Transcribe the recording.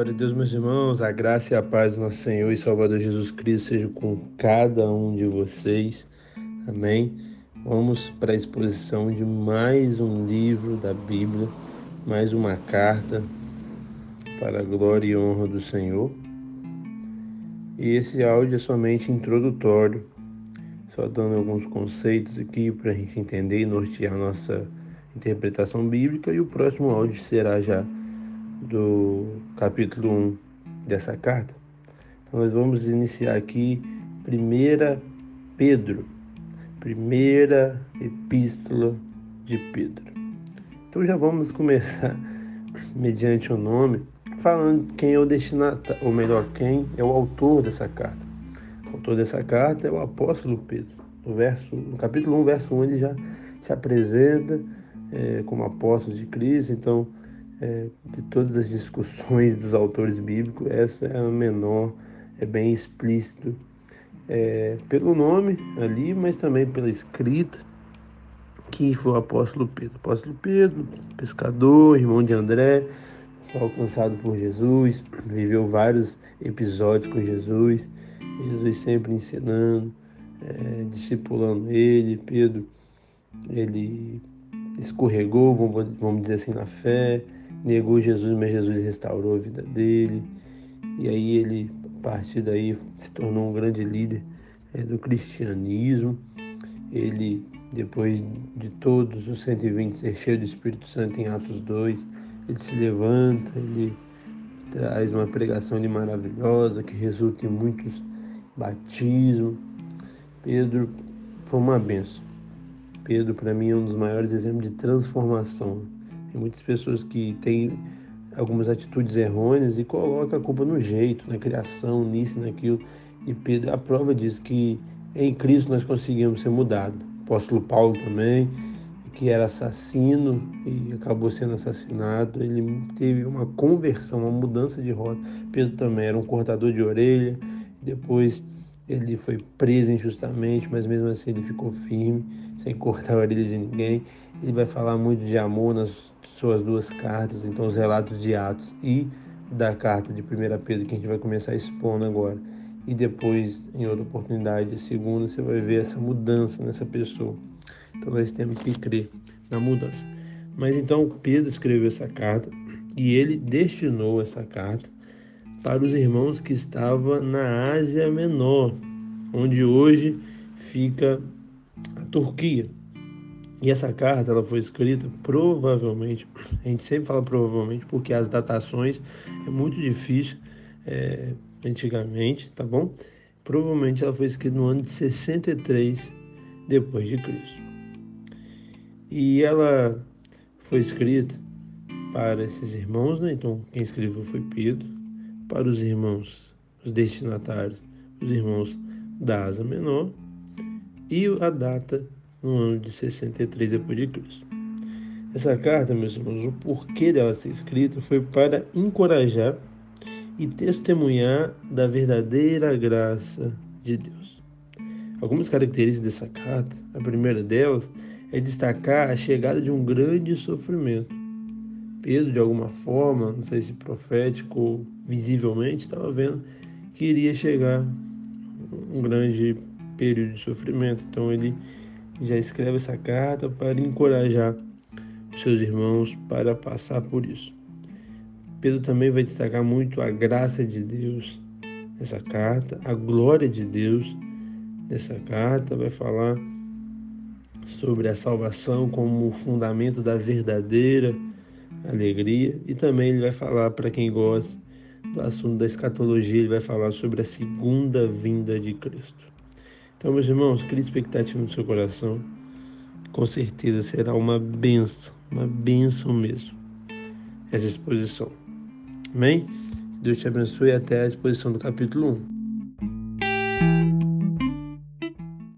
Glória a Deus, meus irmãos, a graça e a paz do nosso Senhor e Salvador Jesus Cristo seja com cada um de vocês. Amém. Vamos para a exposição de mais um livro da Bíblia, mais uma carta para a glória e honra do Senhor. E esse áudio é somente introdutório, só dando alguns conceitos aqui para a gente entender e nortear a nossa interpretação bíblica. E o próximo áudio será já do capítulo 1 dessa carta. Então nós vamos iniciar aqui primeira Pedro, primeira epístola de Pedro. Então já vamos começar mediante o nome, falando quem é o destinatário, ou melhor, quem é o autor dessa carta. O autor dessa carta é o apóstolo Pedro. No, verso, no capítulo 1, verso 1, ele já se apresenta é, como apóstolo de Cristo, então é, de todas as discussões dos autores bíblicos, essa é a menor, é bem explícito é, pelo nome ali, mas também pela escrita, que foi o apóstolo Pedro. Apóstolo Pedro, pescador, irmão de André, foi alcançado por Jesus, viveu vários episódios com Jesus, Jesus sempre ensinando, é, discipulando ele, Pedro, ele escorregou, vamos dizer assim, na fé, negou Jesus, mas Jesus restaurou a vida dele. E aí ele, a partir daí, se tornou um grande líder é, do cristianismo. Ele, depois de todos os 120 ser cheio do Espírito Santo em Atos 2, ele se levanta, ele traz uma pregação de maravilhosa que resulta em muitos batismos. Pedro foi uma benção. Pedro, para mim, é um dos maiores exemplos de transformação tem muitas pessoas que têm algumas atitudes errôneas e colocam a culpa no jeito, na criação, nisso, naquilo. E Pedro, a prova diz que em Cristo nós conseguimos ser mudados. O apóstolo Paulo também, que era assassino e acabou sendo assassinado, ele teve uma conversão, uma mudança de rota. Pedro também era um cortador de orelha, depois ele foi preso injustamente, mas mesmo assim ele ficou firme, sem cortar a orelha de ninguém. Ele vai falar muito de amor nas suas duas cartas, então os relatos de Atos e da carta de 1 Pedro que a gente vai começar expondo agora. E depois, em outra oportunidade, segunda, você vai ver essa mudança nessa pessoa. Então nós temos que crer na mudança. Mas então Pedro escreveu essa carta e ele destinou essa carta para os irmãos que estavam na Ásia Menor, onde hoje fica a Turquia. E essa carta ela foi escrita provavelmente, a gente sempre fala provavelmente porque as datações é muito difícil é, antigamente, tá bom? Provavelmente ela foi escrita no ano de 63 depois de Cristo. E ela foi escrita para esses irmãos, né? Então quem escreveu foi Pedro, para os irmãos, os destinatários, os irmãos da Asa Menor, e a data no ano de 63 depois de Cristo. Essa carta, meus irmãos, o porquê dela ser escrita foi para encorajar e testemunhar da verdadeira graça de Deus. Algumas características dessa carta, a primeira delas é destacar a chegada de um grande sofrimento. Pedro, de alguma forma, não sei se profético ou visivelmente, estava vendo que iria chegar um grande período de sofrimento. Então ele já escreve essa carta para encorajar seus irmãos para passar por isso. Pedro também vai destacar muito a graça de Deus nessa carta, a glória de Deus nessa carta, vai falar sobre a salvação como o fundamento da verdadeira alegria e também ele vai falar para quem gosta do assunto da escatologia, ele vai falar sobre a segunda vinda de Cristo. Então, meus irmãos, crie expectativa no seu coração. Com certeza será uma benção, uma benção mesmo, essa exposição. Amém? Deus te abençoe até a exposição do capítulo 1.